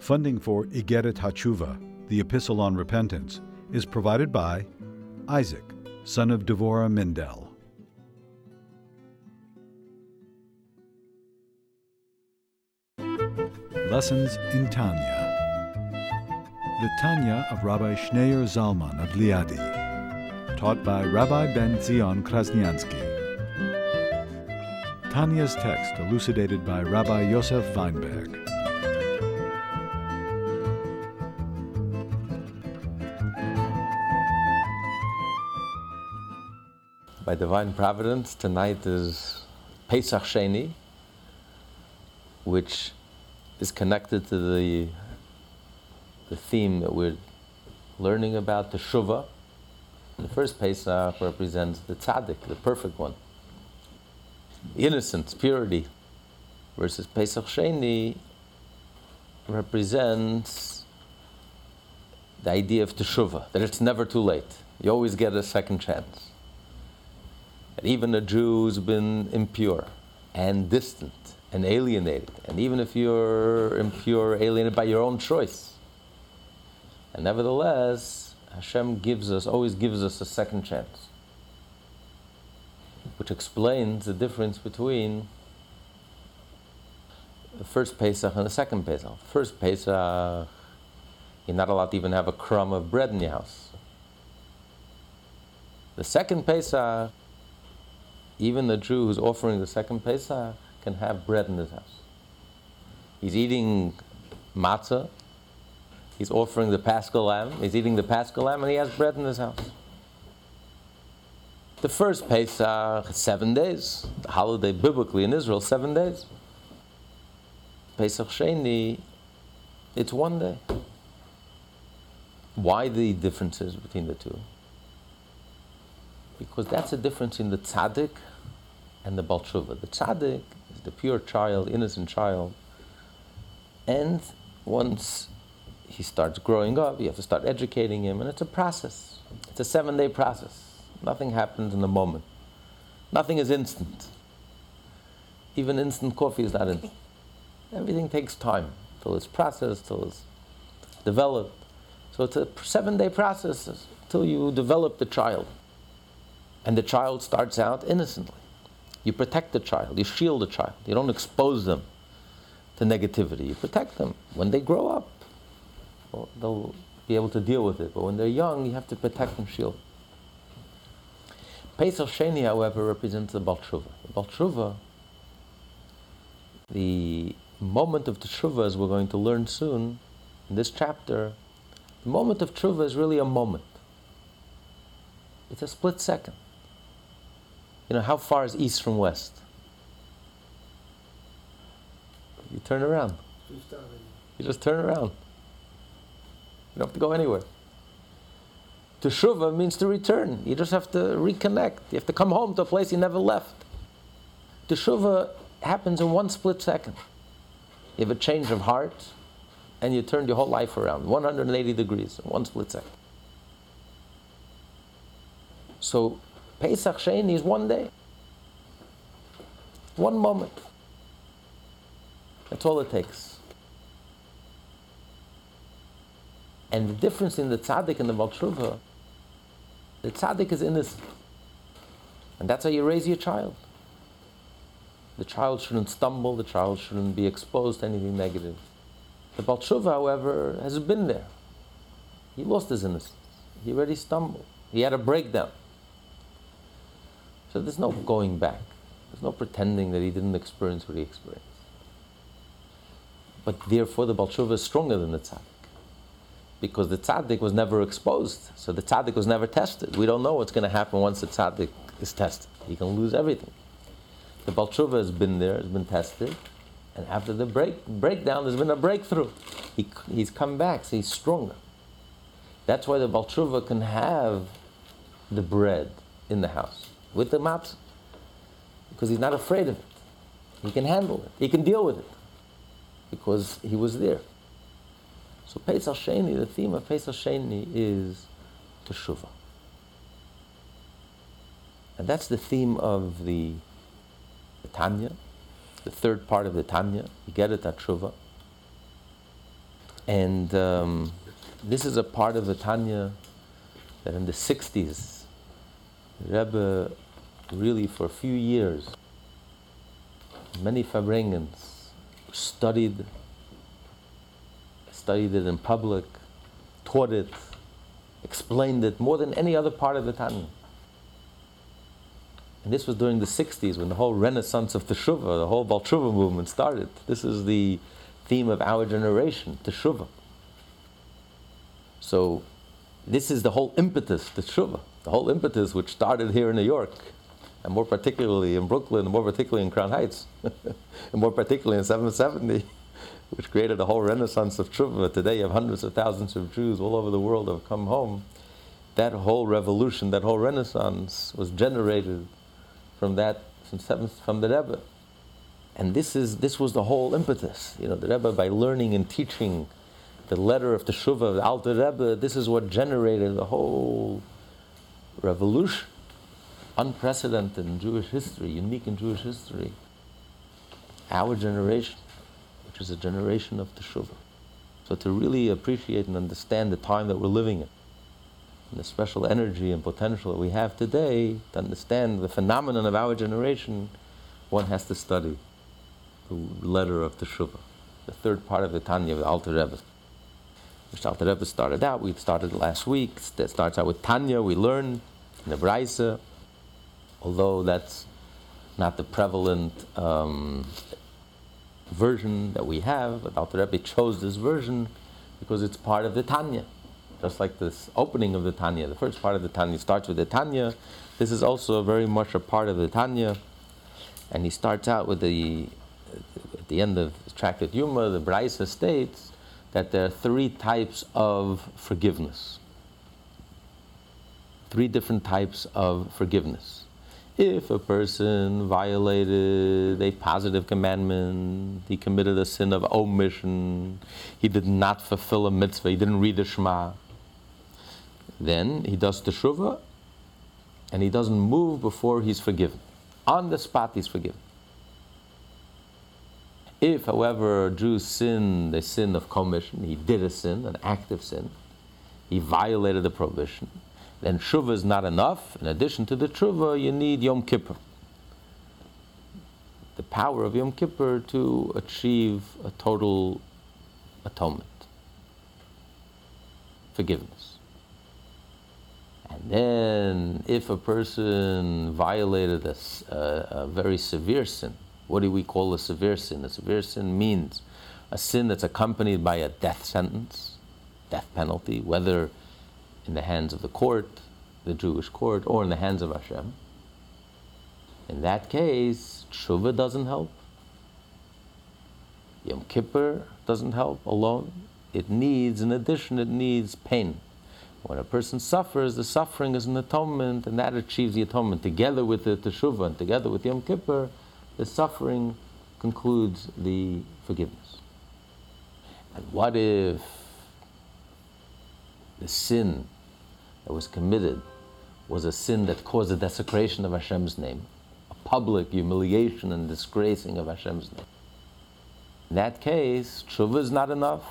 Funding for Igeret HaTshuva, the Epistle on Repentance, is provided by Isaac, son of Devorah Mindel. Lessons in Tanya. The Tanya of Rabbi Schneur Zalman of Liadi, taught by Rabbi Ben Zion Krasniansky. Tanya's text elucidated by Rabbi Yosef Weinberg. By divine providence, tonight is Pesach Sheni, which is connected to the, the theme that we're learning about, the Shuvah. The first Pesach represents the tzaddik, the perfect one, innocence, purity, versus Pesach Sheni represents the idea of teshuvah, that it's never too late. You always get a second chance. And even a Jew who's been impure and distant and alienated, and even if you're impure, alienated by your own choice, and nevertheless, Hashem gives us, always gives us a second chance, which explains the difference between the first Pesach and the second Pesach. First Pesach, you're not allowed to even have a crumb of bread in your house. The second Pesach, even the Jew who's offering the second Pesach can have bread in his house. He's eating matzah, he's offering the paschal lamb, he's eating the paschal lamb, and he has bread in his house. The first Pesach, seven days. The holiday biblically in Israel, seven days. Pesach Sheni, it's one day. Why the differences between the two? Because that's a difference in the tzaddik and the baal teshuva. The tzaddik is the pure child, innocent child, and once he starts growing up, you have to start educating him, and it's a process. It's a seven-day process. Nothing happens in a moment. Nothing is instant. Even instant coffee is not instant. Everything takes time till it's processed, till it's developed. So it's a seven-day process till you develop the child. And the child starts out innocently. You protect the child, you shield the child, you don't expose them to negativity. You protect them. When they grow up, well, they'll be able to deal with it. But when they're young, you have to protect and shield. Pesach Sheni, however, represents the Baal Teshuva. The Baal Teshuva, the moment of the Tshuva, as we're going to learn soon in this chapter, the moment of Tshuva is really a moment. It's a split second. You know, how far is east from west? You turn around. You just turn around. You don't have to go anywhere. Teshuvah means to return. You just have to reconnect. You have to come home to a place you never left. Teshuvah happens in one split second. You have a change of heart, and you turn your whole life around 180 degrees in one split second. So Pesach Sheni is one day, one moment. That's all it takes. And the difference in the tzaddik and the baal teshuva, the tzaddik is innocent, and that's how you raise your child. The child shouldn't stumble. The child shouldn't be exposed to anything negative. The baal teshuva, however, has been there. He lost his innocence. He already stumbled. He had a breakdown. So there's no going back. There's no pretending that he didn't experience what he experienced. But therefore, the Baal Teshuva is stronger than the tzaddik. Because the tzaddik was never exposed. So the tzaddik was never tested. We don't know what's going to happen once the tzaddik is tested. He can lose everything. The Baal Teshuva has been there, has been tested. And after the break, breakdown, there's been a breakthrough. He, he's come back, so he's stronger. That's why the Baal Teshuva can have the bread in the house with the maps because he's not afraid of it. He can handle it. He can deal with it because he was there. So Pesach Sheni, the theme of Pesach Sheni is Teshuvah. And that's the theme of the, the Tanya, the third part of the Tanya. You get it, that Teshuvah. And um, this is a part of the Tanya that in the 60s, Rebbe really for a few years, many Farbrengens studied, studied it in public, taught it, explained it more than any other part of the Tanya. And this was during the 60s when the whole renaissance of Teshuvah, the whole Baal Teshuva movement started. This is the theme of our generation, Teshuvah. So this is the whole impetus, Teshuvah, the whole impetus which started here in New York, and more particularly in Brooklyn, and more particularly in Crown Heights, and more particularly in 770, which created a whole renaissance of Teshuvah. Today you have hundreds of thousands of Jews all over the world have come home. That whole revolution, that whole renaissance was generated from that from, seventh, from the Rebbe. And this is this was the whole impetus. You know, the Rebbe by learning and teaching the letter of the Shuva the Alter Rebbe, this is what generated the whole revolution, unprecedented in Jewish history, unique in Jewish history. Our generation, which is a generation of the Shuva. So to really appreciate and understand the time that we're living in, and the special energy and potential that we have today, to understand the phenomenon of our generation, one has to study the letter of the Shuvah, the third part of the Tanya of the Alter Rebbe. Which Alter Rebbe started out, we started last week. It starts out with Tanya, we learn in the although that's not the prevalent um, version that we have, but Alter Rebbe chose this version because it's part of the Tanya just like this opening of the Tanya. The first part of the Tanya starts with the Tanya. This is also very much a part of the Tanya. And he starts out with the, at the end of Tractate Yoma, the Braisa states that there are three types of forgiveness. Three different types of forgiveness. If a person violated a positive commandment, he committed a sin of omission, he did not fulfill a mitzvah, he didn't read the Shema, then he does teshuvah and he doesn't move before he's forgiven. On the spot, he's forgiven. If, however, a Jew sinned a sin of commission, he did a sin, an active sin, he violated the prohibition, then tshuva is not enough. In addition to the tshuva, you need Yom Kippur. The power of Yom Kippur to achieve a total atonement, forgiveness. And then, if a person violated a, a, a, very severe sin, what do we call a severe sin? A severe sin means a sin that's accompanied by a death sentence, death penalty, whether in the hands of the court, the Jewish court, or in the hands of Hashem. In that case, tshuva doesn't help. Yom Kippur doesn't help alone. It needs, in addition, it needs pain when a person suffers, the suffering is an atonement, and that achieves the atonement. Together with the teshuvah and together with Yom Kippur, the suffering concludes the forgiveness. And what if the sin that was committed was a sin that caused the desecration of Hashem's name, a public humiliation and disgracing of Hashem's name? In that case, tshuva is not enough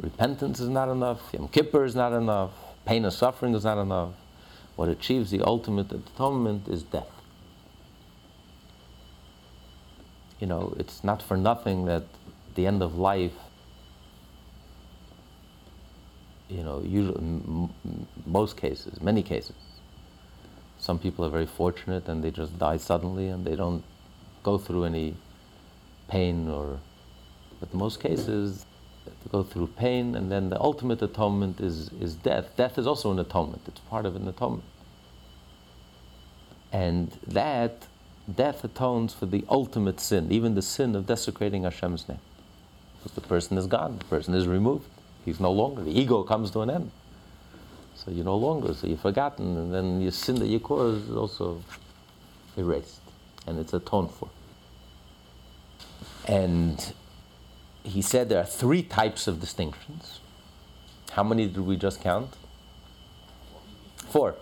Repentance is not enough. Yom Kippur is not enough. Pain and suffering is not enough. What achieves the ultimate atonement is death. You know, it's not for nothing that the end of life, you know, usually, m- most cases, many cases, some people are very fortunate and they just die suddenly and they don't go through any pain or, but most cases, to go through pain, and then the ultimate atonement is, is death. Death is also an atonement, it's part of an atonement. And that, death atones for the ultimate sin, even the sin of desecrating Hashem's name. Because the person is gone, the person is removed. He's no longer, the ego comes to an end. So you're no longer, so you're forgotten, and then your sin that you caused is also erased, and it's atoned for. And he said there are three types of distinctions. How many did we just count? Four.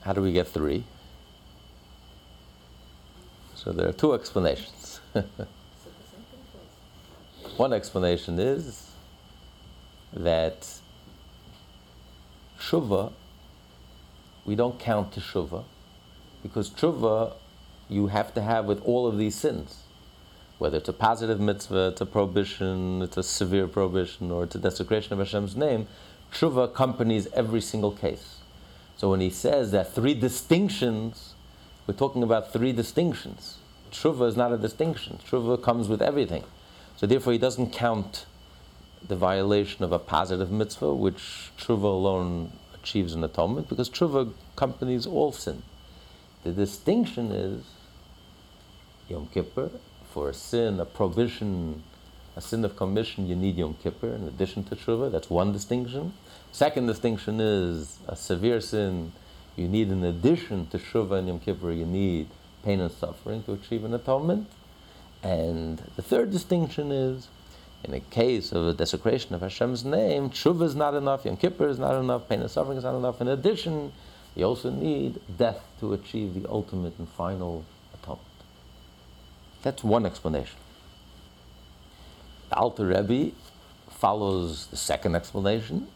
How do we get three? So there are two explanations. One explanation is that Shuva, we don't count Teshuvah, because Tshuva you have to have with all of these sins. Whether it's a positive mitzvah, it's a prohibition, it's a severe prohibition, or it's a desecration of Hashem's name, Tshuva accompanies every single case. So when he says that three distinctions, we're talking about three distinctions. Tshuva is not a distinction. Tshuva comes with everything. So therefore, he doesn't count the violation of a positive mitzvah, which tshuva alone achieves an atonement, because tshuva accompanies all sin. The distinction is Yom Kippur. For a sin, a prohibition, a sin of commission, you need Yom Kippur in addition to tshuva. That's one distinction. Second distinction is a severe sin. You need, in addition to tshuva and Yom Kippur, you need pain and suffering to achieve an atonement. And the third distinction is in a case of a desecration of Hashem's name, tshuva is not enough, Yom Kippur is not enough, pain and suffering is not enough. In addition, you also need death to achieve the ultimate and final atonement. That's one explanation. The Alter Rebbe follows the second explanation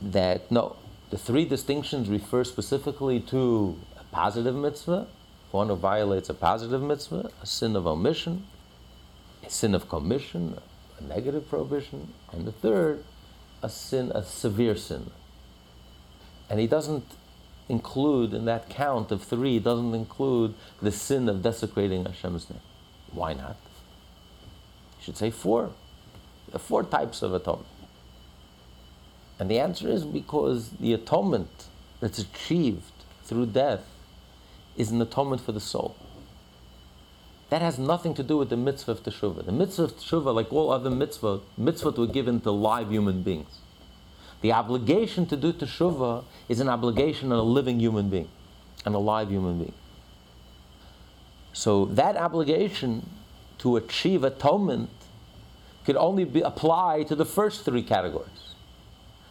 that no, the three distinctions refer specifically to a positive mitzvah, one who violates a positive mitzvah, a sin of omission, a sin of commission, a negative prohibition, and the third, a sin, a severe sin. And he doesn't include in that count of three, doesn't include the sin of desecrating Hashem's name. Why not? You should say four. Four types of atonement. And the answer is because the atonement that's achieved through death is an atonement for the soul. That has nothing to do with the mitzvah of teshuvah. The mitzvah of teshuvah, like all other mitzvah, mitzvah were given to live human beings. The obligation to do teshuvah is an obligation on a living human being, an alive human being. So that obligation to achieve atonement could only be applied to the first three categories.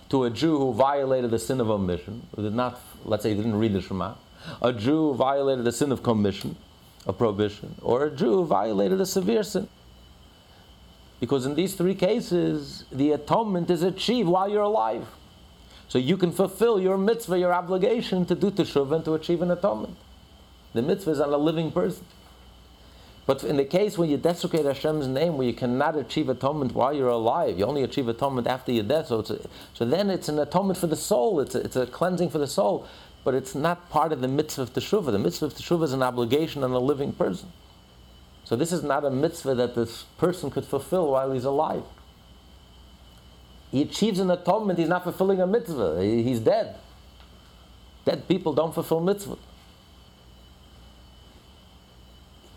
To a Jew who violated the sin of omission, who did not, let's say, he didn't read the Shema, a Jew violated the sin of commission, a prohibition, or a Jew violated a severe sin. Because in these three cases, the atonement is achieved while you're alive. So you can fulfill your mitzvah, your obligation to do teshuvah and to achieve an atonement. The mitzvah is on a living person. But in the case when you desecrate Hashem's name, where you cannot achieve atonement while you're alive, you only achieve atonement after your death. So, a, so then it's an atonement for the soul. It's a, it's a cleansing for the soul. But it's not part of the mitzvah of teshuvah. The mitzvah of teshuvah is an obligation on a living person. So this is not a mitzvah that this person could fulfill while he's alive. He achieves an atonement, he's not fulfilling a mitzvah, he's dead. Dead people don't fulfill mitzvah.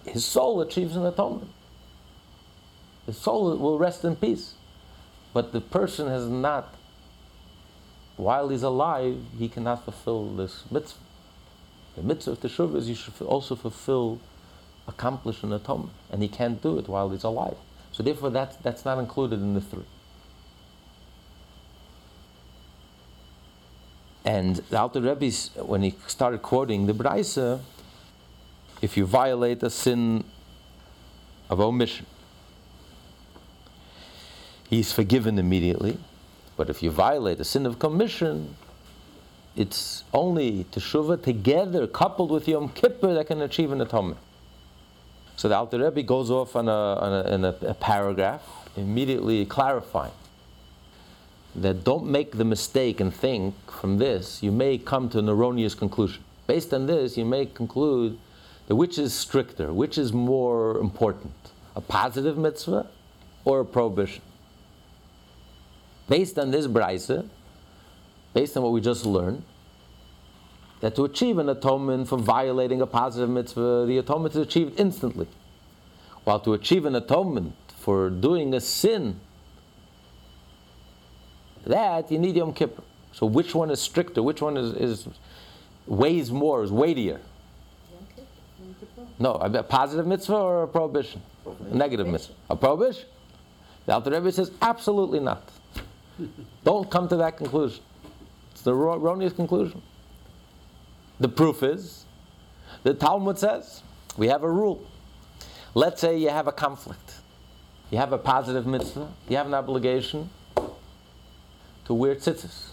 His soul achieves an atonement. His soul will rest in peace. But the person has not, while he's alive, he cannot fulfill this mitzvah. The mitzvah of teshuvah is you should also fulfill accomplish an atonement, and he can't do it while he's alive. So therefore, that's, that's not included in the three. And the Alter Rebbe, when he started quoting the Braisa, if you violate a sin of omission, he's forgiven immediately. But if you violate a sin of commission, it's only teshuvah together, coupled with Yom Kippur, that can achieve an atonement. So the Alter Rebbe goes off on a, on a, in a, a paragraph, immediately clarifying that don't make the mistake and think from this you may come to an erroneous conclusion. Based on this, you may conclude that which is stricter, which is more important, a positive mitzvah or a prohibition. Based on this Braisa, based on what we just learned, that to achieve an atonement for violating a positive mitzvah, the atonement is achieved instantly. While to achieve an atonement for doing a sin, that you need Yom Kippur. So which one is stricter? Which one is, is weighs more, is weightier? No, a positive mitzvah or a prohibition? A negative mitzvah. A prohibition? The Alter Rebbe says absolutely not. Don't come to that conclusion. It's the erroneous conclusion. The proof is, the Talmud says, we have a rule. Let's say you have a conflict. you have a positive mitzvah, you have an obligation to wear tzitzis.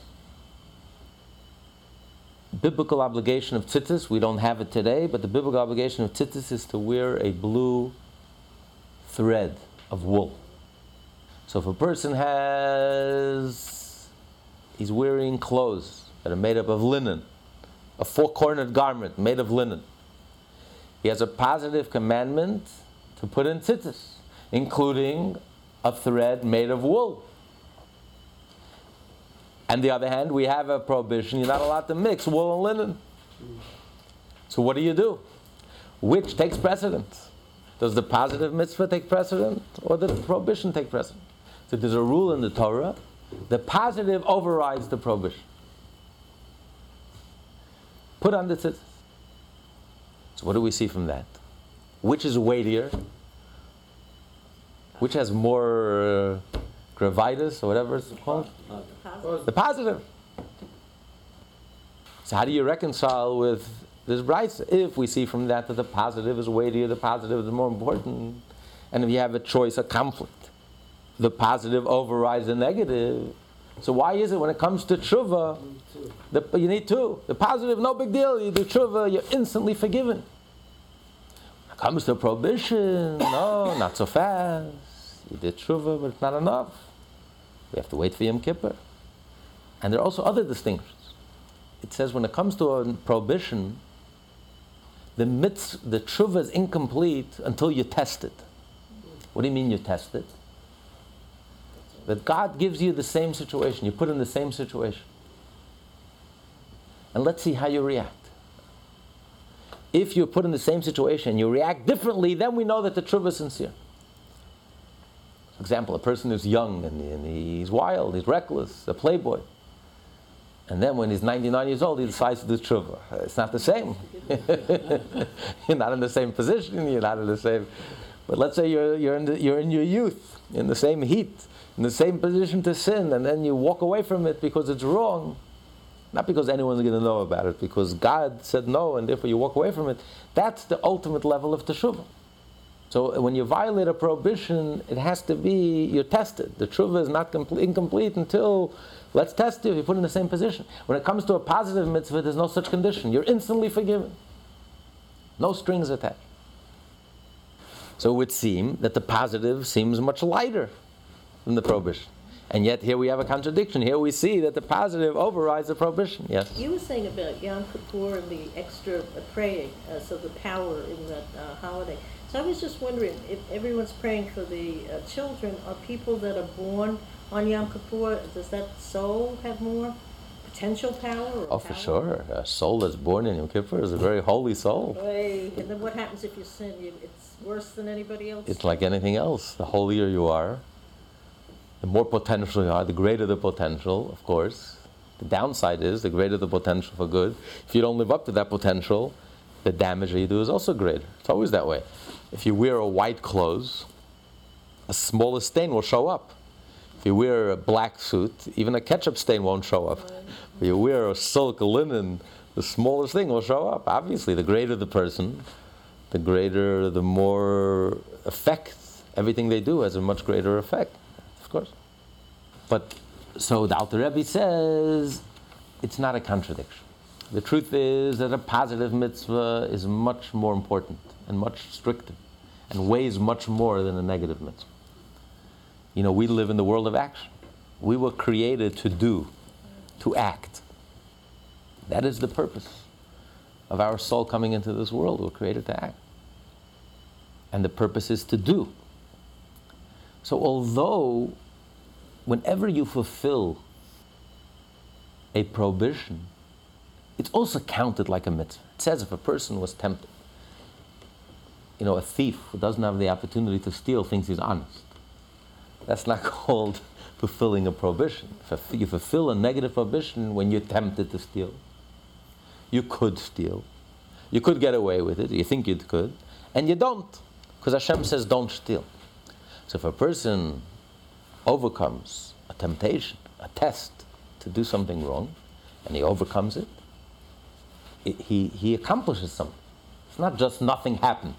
Biblical obligation of tzitzis, we don't have it today, but the biblical obligation of tzitzis is to wear a blue thread of wool. So if a person has, he's wearing clothes that are made up of linen, a four cornered garment made of linen, he has a positive commandment to put in tzitzis, including a thread made of wool. On the other hand, we have a prohibition you're not allowed to mix wool and linen. So what do you do? Which takes precedence? Does the positive mitzvah take precedence or the prohibition take precedence? So there's a rule in the Torah the positive overrides the prohibition. Put on the tzitzis. So what do we see from that? Which is weightier? Which has more uh, gravitas or whatever it's called? The positive. So how do you reconcile with this bright? If we see from that that the positive is weightier, the positive is more important, and if you have a choice, a conflict, the positive overrides the negative. So why is it when it comes to tshuva, the, you need two. The positive, no big deal. You do tshuva, you're instantly forgiven. When it comes to prohibition, no, not so fast. You did tshuva, but it's not enough. We have to wait for Yom Kippur. And there are also other distinctions. It says when it comes to a prohibition, the mitz, the tshuva is incomplete until you test it. What do you mean you test it? That God gives you the same situation, you put in the same situation. And let's see how you react. If you're put in the same situation, and you react differently, then we know that the tshuva is sincere. For example, a person who's young and, and he's wild, he's reckless, a playboy. And then when he's 99 years old, he decides to do tshuva. It's not the same. you're not in the same position, you're not in the same. But let's say you're, you're, in, the, you're in your youth, in the same heat in the same position to sin, and then you walk away from it because it's wrong. Not because anyone's going to know about it, because God said no, and therefore you walk away from it. That's the ultimate level of teshuvah. So when you violate a prohibition, it has to be you're tested. The tshuva is not complete, incomplete until let's test you. If you put in the same position. When it comes to a positive mitzvah, there's no such condition. You're instantly forgiven. No strings attached. So it would seem that the positive seems much lighter than the prohibition. And yet here we have a contradiction. Here we see that the positive overrides the prohibition. Yes. You were saying about Yom Kippur and the extra praying, uh, so the power in that uh, holiday. So I was just wondering if everyone's praying for the uh, children, are people that are born on Yom Kippur, does that soul have more potential power? oh, for sure. A soul that's born in Yom Kippur is a very holy soul. Right. And then what happens if you sin? It's worse than anybody else? It's like anything else. The holier you are, the more potential you are, the greater the potential, of course. The downside is the greater the potential for good. If you don't live up to that potential, the damage that you do is also greater. It's always that way. If you wear a white clothes, a smaller stain will show up. If you wear a black suit, even a ketchup stain won't show up. If you wear a silk linen, the smallest thing will show up. Obviously, the greater the person, the greater, the more effect everything they do has a much greater effect of course. But so the Alter Rebbe says it's not a contradiction. The truth is that a positive mitzvah is much more important and much stricter and weighs much more than a negative mitzvah. You know, we live in the world of action. We were created to do, to act. That is the purpose of our soul coming into this world. We're created to act. And the purpose is to do. So, although whenever you fulfill a prohibition, it's also counted like a mitzvah. It says if a person was tempted, you know, a thief who doesn't have the opportunity to steal thinks he's honest. That's not called fulfilling a prohibition. You fulfill a negative prohibition when you're tempted to steal, you could steal. You could get away with it. You think you could. And you don't. Because Hashem says, don't steal. So if a person overcomes a temptation, a test to do something wrong, and he overcomes it, it he, he accomplishes something. It's not just nothing happened.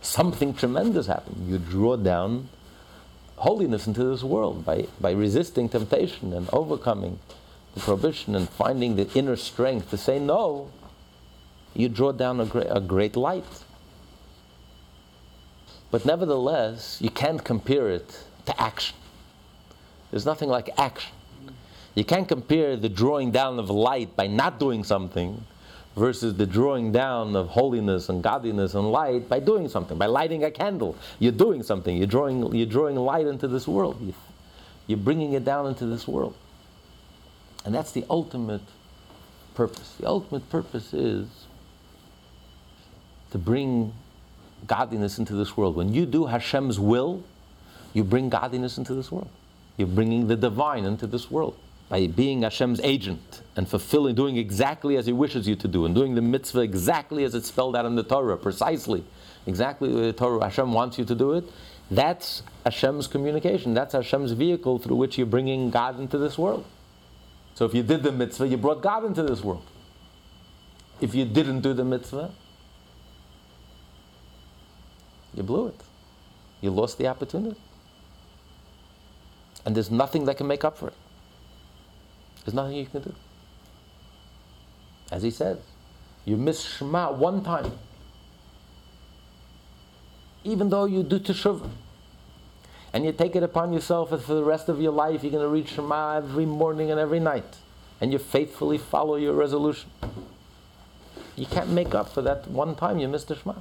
Something tremendous happened. You draw down holiness into this world, by, by resisting temptation and overcoming the prohibition and finding the inner strength to say no, you draw down a great, a great light. But nevertheless, you can't compare it to action. There's nothing like action. You can't compare the drawing down of light by not doing something versus the drawing down of holiness and godliness and light by doing something, by lighting a candle. You're doing something. You're drawing, you're drawing light into this world. You're bringing it down into this world. And that's the ultimate purpose. The ultimate purpose is to bring godliness into this world. When you do Hashem's will, you bring godliness into this world. You're bringing the divine into this world by being Hashem's agent and fulfilling, doing exactly as He wishes you to do, and doing the mitzvah exactly as it's spelled out in the Torah, precisely, exactly the Torah Hashem wants you to do it. That's Hashem's communication. That's Hashem's vehicle through which you're bringing God into this world. So if you did the mitzvah, you brought God into this world. If you didn't do the mitzvah, you blew it. You lost the opportunity. And there's nothing that can make up for it. There's nothing you can do. As he says, you miss Shema one time. Even though you do Teshuvah. And you take it upon yourself that for the rest of your life you're going to read Shema every morning and every night. And you faithfully follow your resolution. You can't make up for that one time you missed the Shema.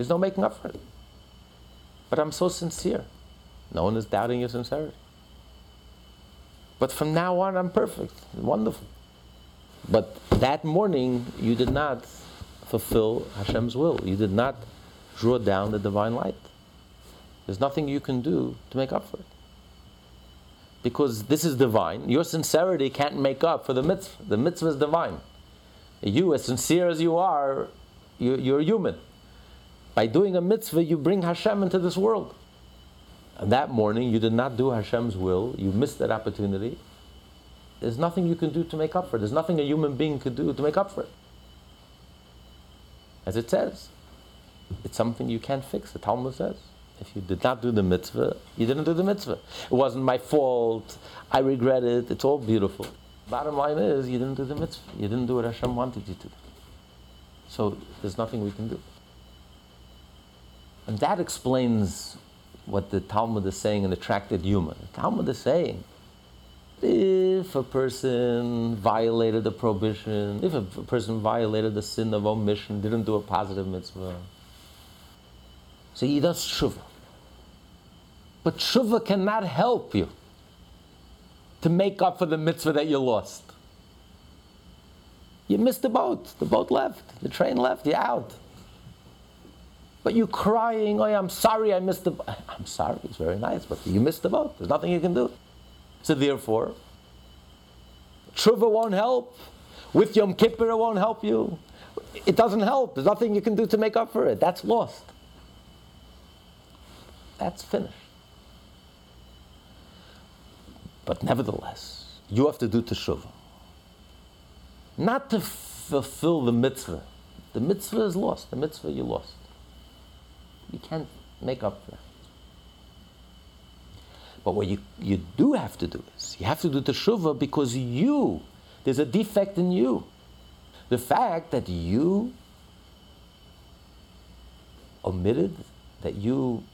There's no making up for it. But I'm so sincere. No one is doubting your sincerity. But from now on, I'm perfect. Wonderful. But that morning, you did not fulfill Hashem's will. You did not draw down the divine light. There's nothing you can do to make up for it. Because this is divine. Your sincerity can't make up for the mitzvah. The mitzvah is divine. You, as sincere as you are, you're human. By doing a mitzvah, you bring Hashem into this world. And that morning, you did not do Hashem's will, you missed that opportunity. There's nothing you can do to make up for it. There's nothing a human being could do to make up for it. As it says, it's something you can't fix, the Talmud says. If you did not do the mitzvah, you didn't do the mitzvah. It wasn't my fault, I regret it, it's all beautiful. Bottom line is, you didn't do the mitzvah. You didn't do what Hashem wanted you to do. So there's nothing we can do. And that explains what the Talmud is saying in the Tractate Yoma. The Talmud is saying if a person violated the prohibition, if a person violated the sin of omission, didn't do a positive mitzvah, so he does tshuva. But tshuva cannot help you to make up for the mitzvah that you lost. You missed the boat. The boat left. The train left. You're out. But you crying, oh, I'm sorry I missed the boat. I'm sorry, it's very nice, but you missed the boat. There's nothing you can do. So therefore, Tshuva won't help. With Yom Kippur, it won't help you. It doesn't help. There's nothing you can do to make up for it. That's lost. That's finished. But nevertheless, you have to do Teshuvah. Not to fulfill the mitzvah. The mitzvah is lost. The mitzvah you lost. You can't make up for that. But what you, you do have to do is you have to do teshuvah because you, there's a defect in you. The fact that you omitted, that you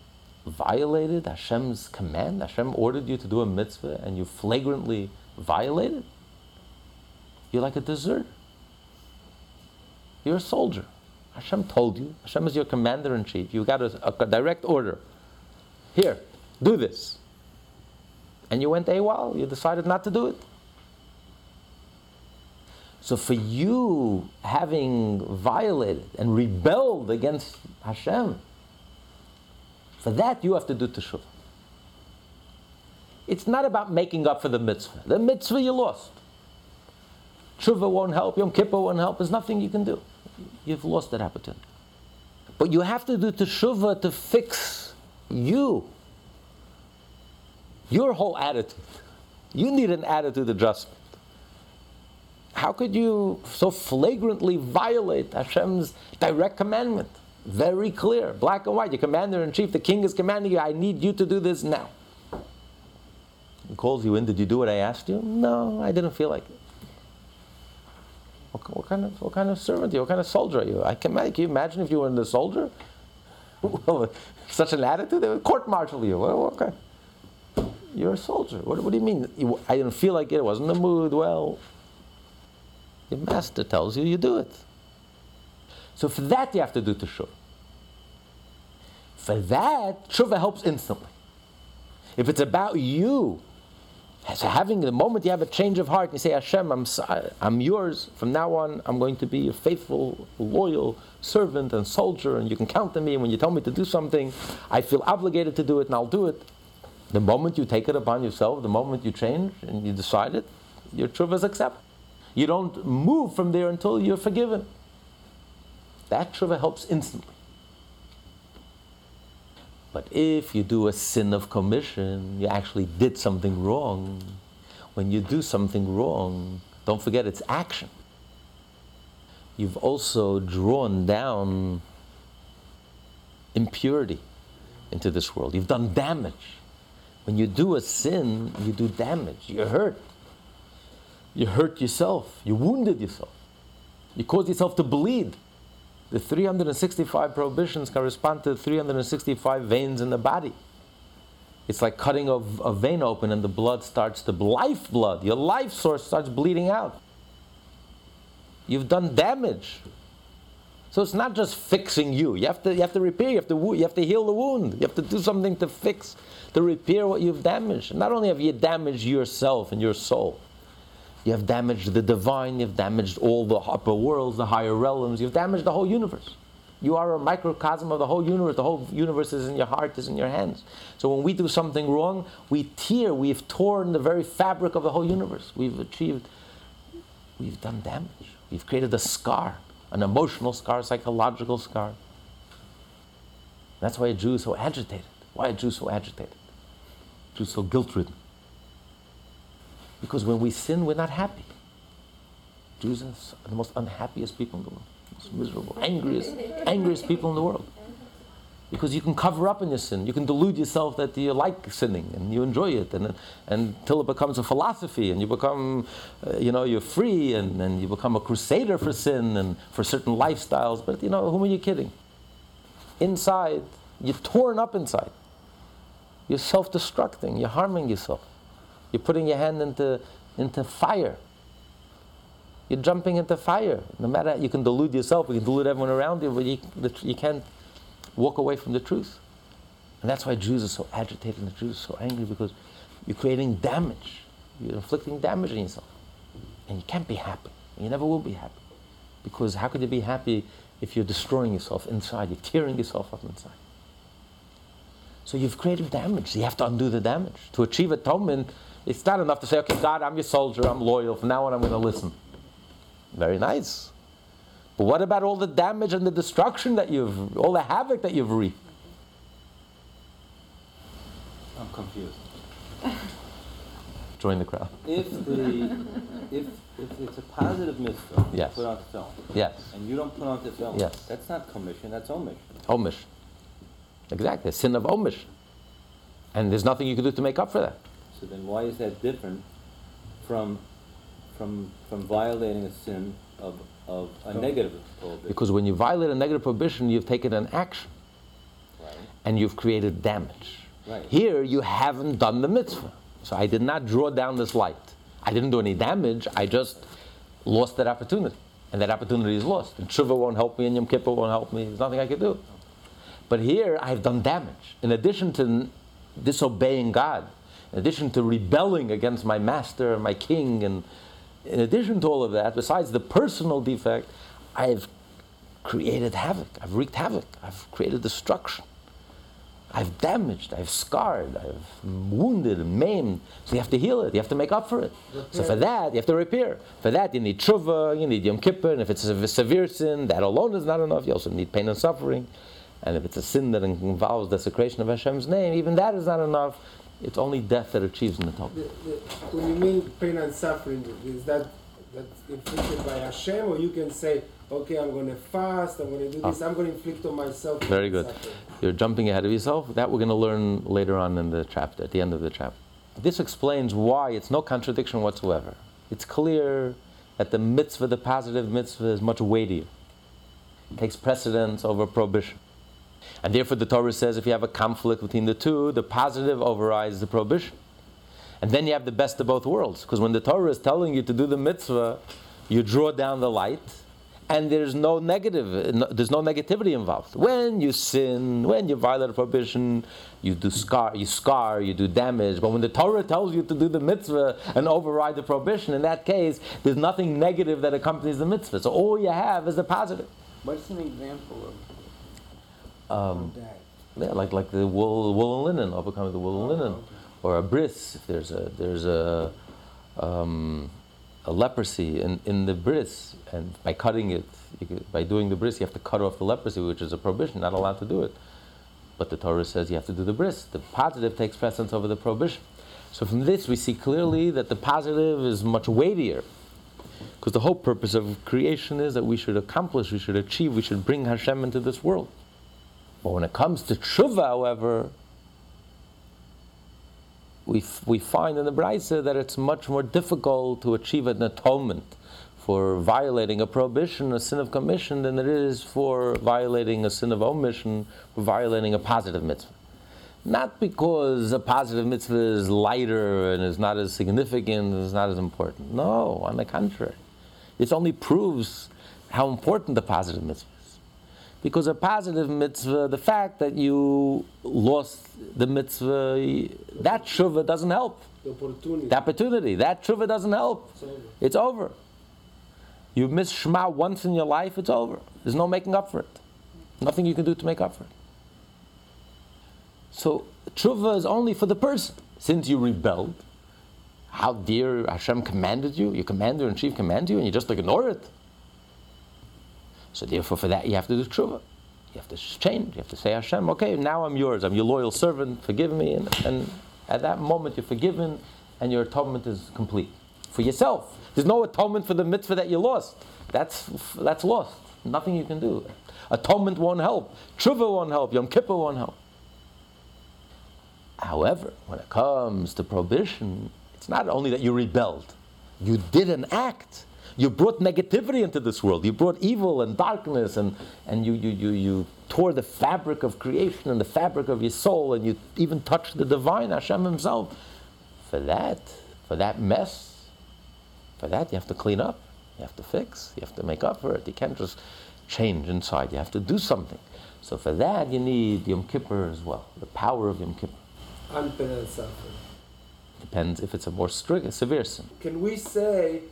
violated Hashem's command, Hashem ordered you to do a mitzvah and you flagrantly violated, you're like a deserter. You're a soldier. Hashem told you. Hashem is your commander in chief. You got a, a, direct order. Here, do this. And you went AWOL. You decided not to do it. So for you having violated and rebelled against Hashem, for that you have to do teshuvah. It's not about making up for the mitzvah. The mitzvah you lost. Tshuva won't help. Yom Kippur won't help. There's nothing you can do you've lost that opportunity. But you have to do teshuvah to fix you, your whole attitude. You need an attitude adjustment. How could you so flagrantly violate Hashem's direct commandment? Very clear, black and white. Your commander in chief, the king is commanding you, I need you to do this now. He calls you in, did you do what I asked you? No, I didn't feel like it. What, what kind of what kind of servant are you? What kind of soldier are you? I can, can you imagine if you were in the soldier? well, such an attitude, they would court martial you. Well, okay. You're a soldier. What, what do you mean? You, I didn't feel like it, wasn't in the mood. Well, your master tells you, you do it. So for that, you have to do teshuva. For that, teshuva helps instantly. If it's about you, so having the moment you have a change of heart, and you say, Hashem, I'm, I'm yours. From now on, I'm going to be a faithful, loyal servant and soldier, and you can count on me. And when you tell me to do something, I feel obligated to do it, and I'll do it. The moment you take it upon yourself, the moment you change and you decide it, your tshuva is accepted. You don't move from there until you're forgiven. That tshuva helps instantly. But if you do a sin of commission, you actually did something wrong. When you do something wrong, don't forget it's action. You've also drawn down impurity into this world. You've done damage. When you do a sin, you do damage. You're hurt. You hurt yourself. You wounded yourself. You caused yourself to bleed. The 365 prohibitions correspond to 365 veins in the body. It's like cutting a, a vein open and the blood starts to, life blood, your life source starts bleeding out. You've done damage. So it's not just fixing you. You have to, you have to repair, you have to, you have to heal the wound. You have to do something to fix, to repair what you've damaged. Not only have you damaged yourself and your soul, you have damaged the divine, you've damaged all the upper worlds, the higher realms, you've damaged the whole universe. You are a microcosm of the whole universe. The whole universe is in your heart, is in your hands. So when we do something wrong, we tear, we've torn the very fabric of the whole universe. We've achieved, we've done damage. We've created a scar, an emotional scar, psychological scar. That's why a Jew is so agitated. Why a Jew is so agitated? A Jew so guilt ridden. Because when we sin, we're not happy. Jews are the most unhappiest people in the world, most miserable, angriest, angriest people in the world. Because you can cover up in your sin. You can delude yourself that you like sinning and you enjoy it and, until it becomes a philosophy and you become, uh, you know, you're free and, and you become a crusader for sin and for certain lifestyles. But, you know, whom are you kidding? Inside, you're torn up inside. You're self destructing. You're harming yourself. You're putting your hand into, into fire. You're jumping into fire. No matter, you can delude yourself, you can delude everyone around you, but you, you can't walk away from the truth. And that's why Jews are so agitated and the Jews are so angry because you're creating damage. You're inflicting damage on yourself. And you can't be happy. You never will be happy. Because how could you be happy if you're destroying yourself inside? You're tearing yourself up inside. So you've created damage. You have to undo the damage. To achieve atonement, it's not enough to say, okay, God, I'm your soldier, I'm loyal, from now on I'm going to listen. Very nice. But what about all the damage and the destruction that you've, all the havoc that you've wreaked? I'm confused. Join the crowd. If the if if it's a positive mitzvah, yes. put on tefillin. Yes. And you don't put on tefillin. Yes. That's not commission. That's omission. Omish. Exactly, a sin of omish. And there's nothing you can do to make up for that. So then why is that different from, from, from violating a sin of, of a negative prohibition? Because when you violate a negative prohibition, you've taken an action. Right. And you've created damage. Right. Here, you haven't done the mitzvah. So I did not draw down this light. I didn't do any damage, I just lost that opportunity. And that opportunity is lost. And Tshuva won't help me, and Yom Kippur won't help me. There's nothing I can do. But here, I've done damage. In addition to disobeying God, in addition to rebelling against my master, and my king, and in addition to all of that, besides the personal defect, I've created havoc. I've wreaked havoc. I've created destruction. I've damaged, I've scarred, I've wounded maimed. So you have to heal it, you have to make up for it. So for that, you have to repair. For that, you need tshuva, you need Yom Kippur, and if it's a severe sin, that alone is not enough. You also need pain and suffering. And if it's a sin that involves desecration of Hashem's name, even that is not enough. It's only death that achieves the top. When you mean pain and suffering, is that that's inflicted by Hashem, or you can say okay, I'm going to fast, I'm going to do this, ah. I'm going to inflict on myself. Very good. suffering. You're jumping ahead of yourself. That we're going to learn later on in the chapter, at the end of the chapter. This explains why it's no contradiction whatsoever. It's clear that the mitzvah, the positive mitzvah, is much weightier. It takes precedence over prohibition. And therefore, the Torah says if you have a conflict between the two, the positive overrides the prohibition. And then you have the best of both worlds. Because when the Torah is telling you to do the mitzvah, you draw down the light, and there's no negative, no- there's no negativity involved. When you sin, when you violate a prohibition, you do scar, you scar, you do damage. But when the Torah tells you to do the mitzvah and override the prohibition, in that case, there's nothing negative that accompanies the mitzvah. So all you have is the positive. What's an example of, Um. Yeah, like like the wool, wool and linen, overcoming the wool and linen, or a bris. If there's a there's a um, a leprosy in, in the bris, and by cutting it, you could, by doing the bris, you have to cut off the leprosy, which is a prohibition, not allowed to do it. But the Torah says you have to do the bris. The positive takes precedence over the prohibition. So from this, we see clearly that the positive is much weightier. Because the whole purpose of creation is that we should accomplish, we should achieve, we should bring Hashem into this world. But when it comes to tshuva, however, we, f- we find in the Braisa that it's much more difficult to achieve an atonement for violating a prohibition, a sin of commission, than it is for violating a sin of omission, for violating a positive mitzvah. Not because a positive mitzvah is lighter and is not as significant, and is not as important. No, on the contrary. This only proves how important the positive mitzvah is. Because a positive mitzvah, the fact that you lost the mitzvah, that tshuva doesn't help. The opportunity. The opportunity, that tshuva doesn't help. It's over. It's over. You miss Shema once in your life, it's over. There's no making up for it. Nothing you can do to make up for it. So tshuva is only for the person. Since you rebelled, how dear Hashem commanded you, your commander in chief commanded you, and you just ignore it. So therefore, for that you have to do tshuva. You have to change. You have to say, Hashem, okay, now I'm yours. I'm your loyal servant. Forgive me. And, and at that moment, you're forgiven, and your atonement is complete for yourself. There's no atonement for the mitzvah that you lost. That's that's lost. Nothing you can do. Atonement won't help. Tshuva won't help. Yom Kippur won't help. However, when it comes to prohibition, it's not only that you rebelled, you did an act. You brought negativity into this world. You brought evil and darkness, and, and you, you, you, you tore the fabric of creation and the fabric of your soul, and you even touched the divine, Hashem Himself. For that, for that mess, for that, you have to clean up, you have to fix, you have to make up for it. You can't just change inside, you have to do something. So, for that, you need Yom Kippur as well, the power of Yom Kippur. Suffering. Depends if it's a more strict, severe sin. Can we say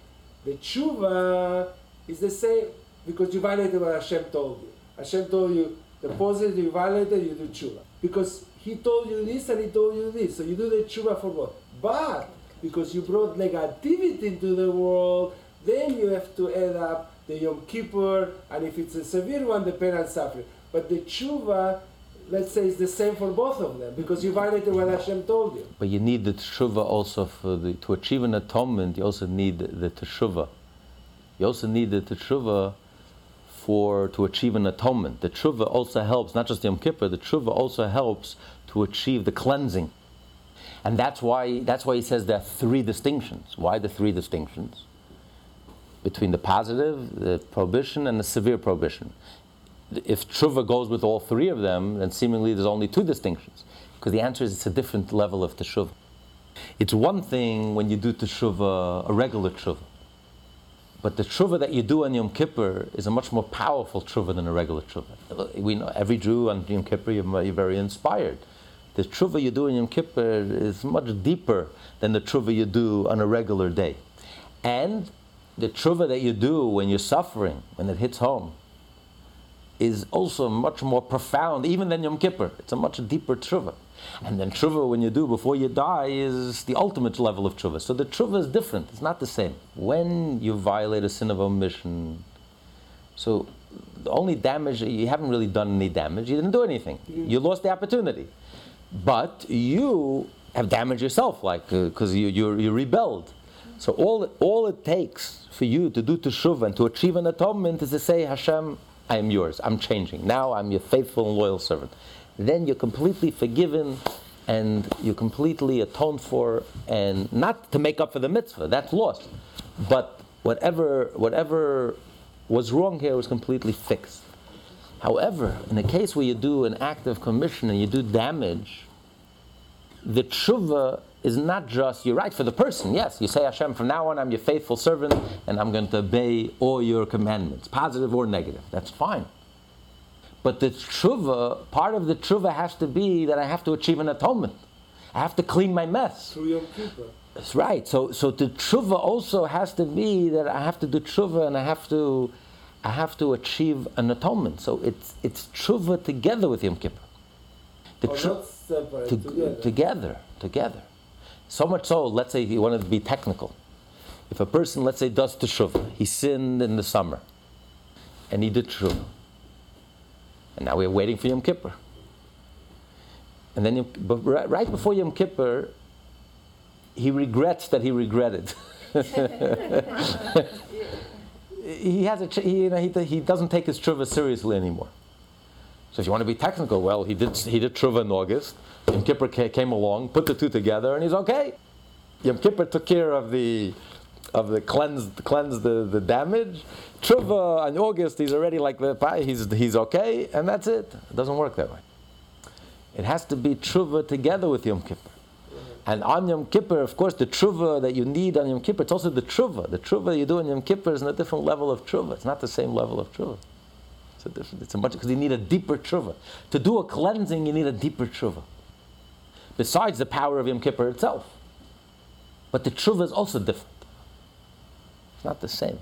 the tshuva is the same because you violated what Hashem told you? Hashem told you the positive you violated, you do tshuva. Because He told you this and He told you this. So you do the tshuva for both. But because you brought negativity into the world, then you have to add up the Yom Kippur, and if it's a severe one, the pain and suffering. But the tshuva, let's say, it's the same for both of them because you violated what Hashem told you. But you need the teshuva also for the, to achieve an atonement. You also need the, the teshuva. You also need the teshuva for to achieve an atonement. The teshuva also helps, not just the Yom Kippur. The teshuva also helps to achieve the cleansing, and that's why that's why he says there are three distinctions. Why the three distinctions? Between the positive, the prohibition, and the severe prohibition. If tshuva goes with all three of them, then seemingly there's only two distinctions. Because the answer is it's a different level of teshuva. It's one thing when you do teshuva, a regular teshuva. But the tshuva that you do on Yom Kippur is a much more powerful tshuva than a regular tshuva. We know every Jew on Yom Kippur, you're, very inspired. The tshuva you do in Yom Kippur is much deeper than the tshuva you do on a regular day. And the tshuva that you do when you're suffering, when it hits home, is also much more profound, even than Yom Kippur. It's a much deeper tshuva. And then tshuva, when you do before you die, is the ultimate level of tshuva. So the tshuva is different. It's not the same. When you violate a sin of omission, so the only damage you haven't really done any damage. You didn't do anything. Mm. You lost the opportunity, but you have damaged yourself, like uh, because you, you you rebelled. So all, all it takes for you to do teshuvah and to achieve an atonement is to say, Hashem, I am yours. I'm changing. Now I'm your faithful and loyal servant. Then you're completely forgiven and you're completely atoned for, and not to make up for the mitzvah, that's lost. But whatever, whatever was wrong here was completely fixed. However, in a case where you do an act of commission and you do damage, the tshuva is not just, you're right for the person, yes, you say, Hashem, from now on I'm your faithful servant and I'm going to obey all your commandments, positive or negative. That's fine. But the tshuva, part of the tshuva has to be that I have to achieve an atonement. I have to clean my mess. Through Yom Kippur. That's right. So, so the tshuva also has to be that I have to do tshuva and I have to, I have to achieve an atonement. So it's it's tshuva together with Yom Kippur. The Oh, separate, to- together. together, together. So much so, let's say he wanted to be technical. If a person, let's say, does teshuvah, he sinned in the summer, and he did teshuvah, and now we're waiting for Yom Kippur. And then, right, before Yom Kippur, he regrets that he regretted. he has a, he, you know, he, he doesn't take his tshuva seriously anymore. So if you want to be technical, well, he did he did tshuva in August. Yom Kippur came along, put the two together, and he's okay. Yom Kippur took care of the of the cleanse cleanse the, the damage. Tshuva in August, he's already like the he's he's okay, and that's it. It doesn't work that way. It has to be tshuva together with Yom Kippur. And on Yom Kippur, of course, the tshuva that you need on Yom Kippur, it's also the tshuva. The tshuva you do on Yom Kippur is a different level of tshuva. It's not the same level of tshuva. It's a different, it's a much, because you need a deeper tshuva. To do a cleansing, you need a deeper tshuva. Besides the power of Yom Kippur itself. But the tshuva is also different. It's not the same.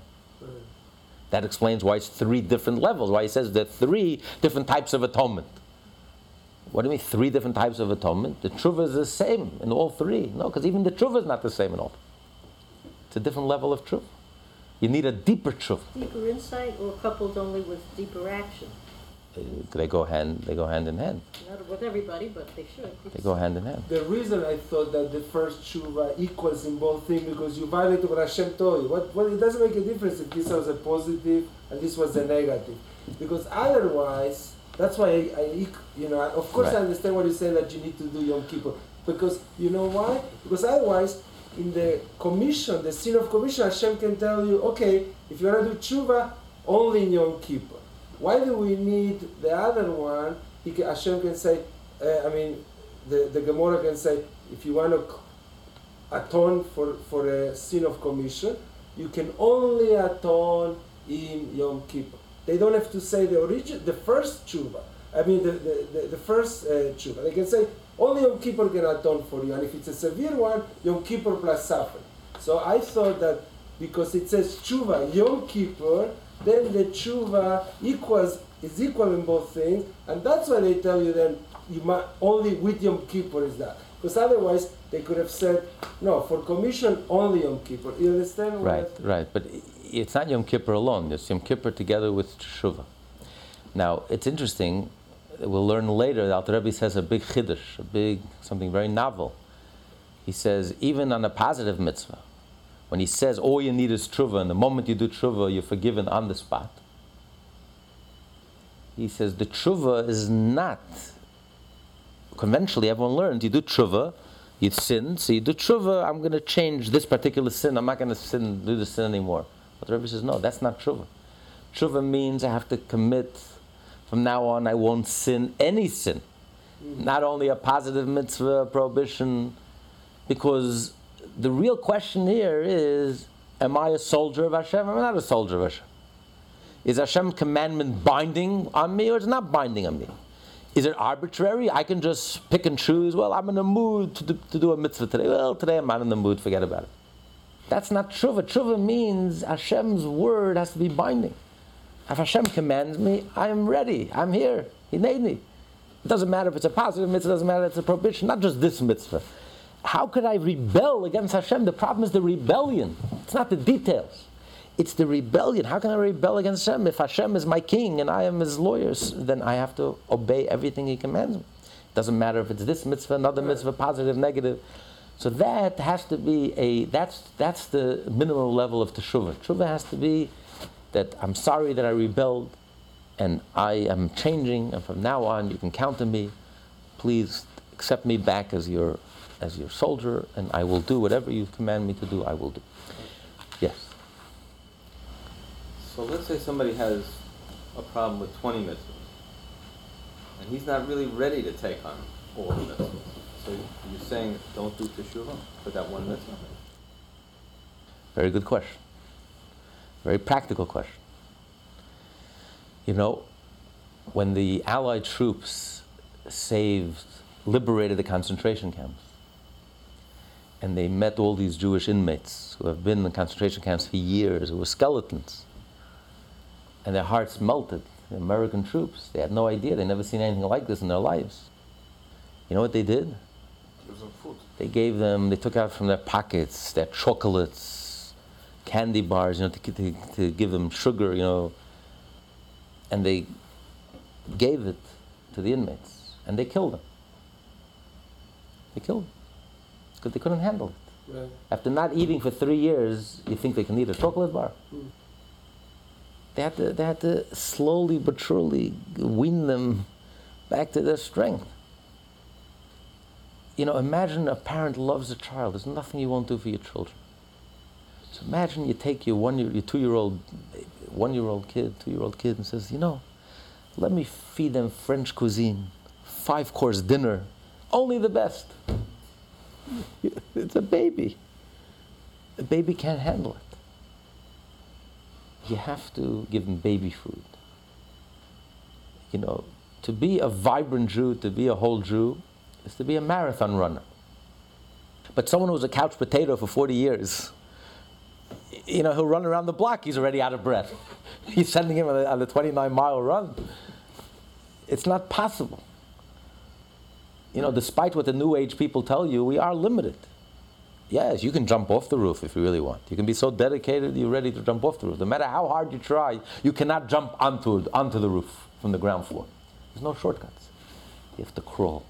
That explains why it's three different levels, why he says there are three different types of atonement. What do you mean, three different types of atonement? The tshuva is the same in all three. No, because even the tshuva is not the same in all. It's a different level of tshuva. You need a deeper tshuva. Deeper insight or coupled only with deeper action? Uh, They go hand. They go hand in hand. Not with everybody, but they should. They go hand in hand. The reason I thought that the first tshuva equals in both things because you violated what Hashem told you. What, what it doesn't make a difference if this was a positive and this was a negative, because otherwise, that's why I, I you know, of course Right. I understand what you say that you need to do Yom Kippur, because you know why? Because otherwise, in the commission, the sin of commission, Hashem can tell you, okay, if you want to do tshuva, only in Yom Kippur. Why do we need the other one? He can, Hashem can say, uh, I mean, the, the Gemara can say, if you want to atone for, for a sin of commission, you can only atone in Yom Kippur. They don't have to say the origin, the first tshuva. I mean, the, the, the, the first uh, tshuva. They can say, only Yom Kippur can atone for you. And if it's a severe one, Yom Kippur plus suffering. So I thought that because it says tshuva, Yom Kippur, then the tshuva equals, is equal in both things. And that's why they tell you then, you might, only with Yom Kippur is that. Because otherwise, they could have said, no, for commission, only Yom Kippur. You understand? what Right, right. But it's not Yom Kippur alone. It's Yom Kippur together with Teshuvah. Now, it's interesting. We'll learn later. The Alter Rebbe says a big chiddush, a big something very novel. He says even on a positive mitzvah, when he says all you need is tshuva, and the moment you do tshuva, you're forgiven on the spot. He says the tshuva is not. Conventionally, everyone learns you do tshuva, you sin, so you do tshuva. I'm going to change this particular sin. I'm not going to sin, do the sin anymore. But the Rebbe says no, that's not tshuva. Tshuva means I have to commit. From now on, I won't sin any sin. Not only a positive mitzvah prohibition, because the real question here is: Am I a soldier of Hashem? Or am not a soldier of Hashem? Is Hashem's commandment binding on me, or is it not binding on me? Is it arbitrary? I can just pick and choose. Well, I'm in a mood to do, to do a mitzvah today. Well, today I'm not in the mood. Forget about it. That's not tshuva. Tshuva means Hashem's word has to be binding. If Hashem commands me, I'm ready. I'm here. He made me. It doesn't matter if it's a positive mitzvah, it doesn't matter if it's a prohibition, not just this mitzvah. How could I rebel against Hashem? The problem is the rebellion. It's not the details. It's the rebellion. How can I rebel against Hashem? If Hashem is my king and I am his lawyers, then I have to obey everything he commands me. It doesn't matter if it's this mitzvah, another mitzvah, positive, negative. So that has to be a that's that's the minimum level of teshuvah. Teshuvah has to be that I'm sorry that I rebelled, and I am changing, and from now on you can count on me. Please accept me back as your as your soldier, and I will do whatever you command me to do. I will do. Yes. So let's say somebody has a problem with 20 mitzvahs, and he's not really ready to take on all the mitzvahs. So you're saying don't do teshuvah for that one mitzvah? Very good question. Very practical question. You know, when the Allied troops saved, liberated the concentration camps, and they met all these Jewish inmates who have been in concentration camps for years, who were skeletons, and their hearts melted. The American troops, they had no idea, they'd never seen anything like this in their lives. You know what they did? They gave them, they took out from their pockets their chocolates, candy bars, you know, to, to, to give them sugar, you know, and they gave it to the inmates, and they killed them. They killed them because they couldn't handle it. Right. After not eating for three years, you think they can eat a chocolate bar? Mm. They had to, they had to slowly but surely wean them back to their strength. You know, imagine a parent loves a child. There's nothing you won't do for your children. So imagine you take your one year, your two year old, one year old kid, two year old kid, and says, you know, let me feed them French cuisine, five course dinner, only the best. It's a baby. A baby can't handle it. You have to give him baby food. You know, to be a vibrant Jew, to be a whole Jew, is to be a marathon runner. But someone who's a couch potato for 40 years, you know, he'll run around the block, he's already out of breath. He's sending him on a, on a 29 mile run. It's not possible. You know, despite what the New Age people tell you, we are limited. Yes, you can jump off the roof if you really want. You can be so dedicated you're ready to jump off the roof. No matter how hard you try, you cannot jump onto, onto the roof from the ground floor. There's no shortcuts. You have to crawl.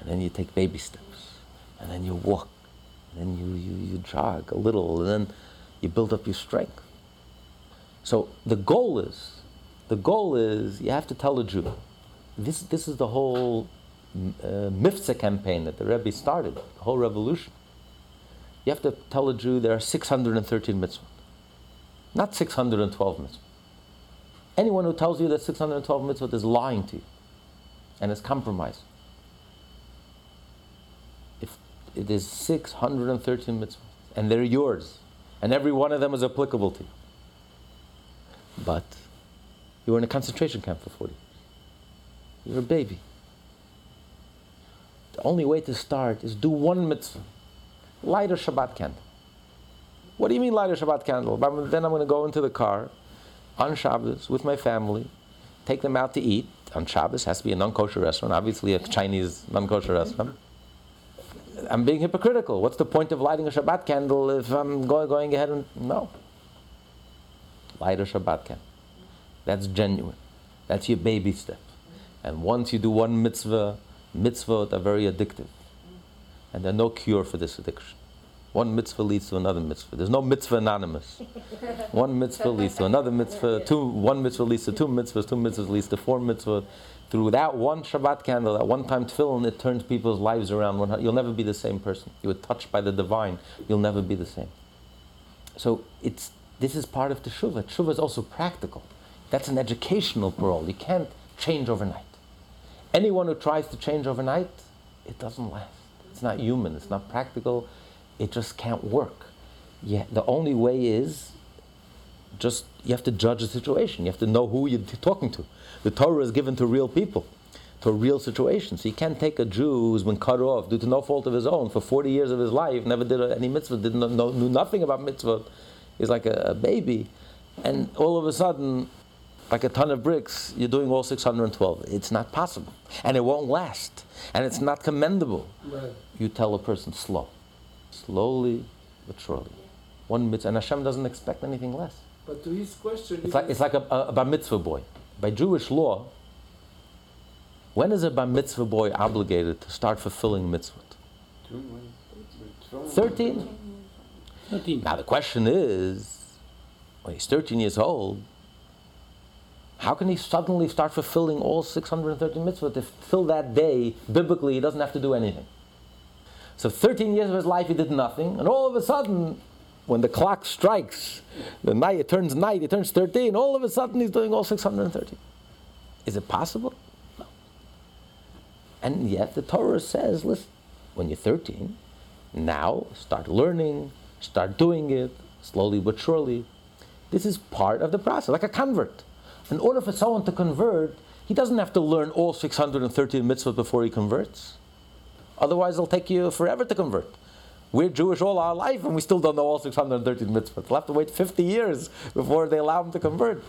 And then you take baby steps. And then you walk. And then you, you, you jog a little. And then you build up your strength. So the goal is, the goal is you have to tell a Jew. This, this is the whole uh, campaign that the Rebbe started, the whole revolution. You have to tell a Jew there are 613 mitzvot, not 612 mitzvot. Anyone who tells you that 612 mitzvot is lying to you and is compromised. If it is 613 mitzvot and they're yours, and every one of them is applicable to you, but you were in a concentration camp for 40 years. You're a baby. The only way to start is do one mitzvah. Light a Shabbat candle. What do you mean light a Shabbat candle? But Then I'm going to go into the car on Shabbos with my family, take them out to eat. On Shabbos has to be a non-kosher restaurant, obviously a Chinese non-kosher restaurant. I'm being hypocritical. What's the point of lighting a Shabbat candle if I'm going, going ahead and no? Light a Shabbat candle. That's genuine. That's your baby step. And once you do one mitzvah, mitzvot are very addictive. And there's no cure for this addiction. One mitzvah leads to another mitzvah. There's no mitzvah anonymous. one mitzvah leads to another mitzvah. Two, one mitzvah leads to two mitzvahs. Two mitzvahs leads to four mitzvahs. Through that one Shabbat candle, that one time tefillin, it turns people's lives around. You'll never be the same person. You were touched by the divine. You'll never be the same. So it's this is part of teshuvah. Teshuvah is also practical. That's an educational parole. You can't change overnight. Anyone who tries to change overnight, it doesn't last. It's not human. It's not practical. It just can't work. Yeah, the only way is just you have to judge the situation. You have to know who you're talking to. The Torah is given to real people, to a real situation. So you can't take a Jew who's been cut off due to no fault of his own for 40 years of his life, never did any mitzvah, didn't know, knew nothing about mitzvah. He's like a, a baby, and all of a sudden like a ton of bricks, you're doing all 612. It's not possible. And it won't last. And it's not commendable. Right. You tell a person slow. Slowly but surely. One mitzvah. And Hashem doesn't expect anything less. But to his question, It's like, it's like a, a, a bar mitzvah boy. By Jewish law, when is a bar mitzvah boy obligated to start fulfilling mitzvah? 13. 13. Now the question is, when he's 13 years old, how can he suddenly start fulfilling all 613 mitzvot if till that day, biblically, he doesn't have to do anything? So 13 years of his life he did nothing, and all of a sudden, when the clock strikes, the night it turns night, it turns 13, all of a sudden he's doing all 613. Is it possible? No. And yet the Torah says, listen, when you're 13, now start learning, start doing it slowly but surely. This is part of the process, like a convert. In order for someone to convert, he doesn't have to learn all 613 mitzvot before he converts. Otherwise, it'll take you forever to convert. We're Jewish all our life and we still don't know all 613 mitzvot. We'll have to wait 50 years before they allow him to convert.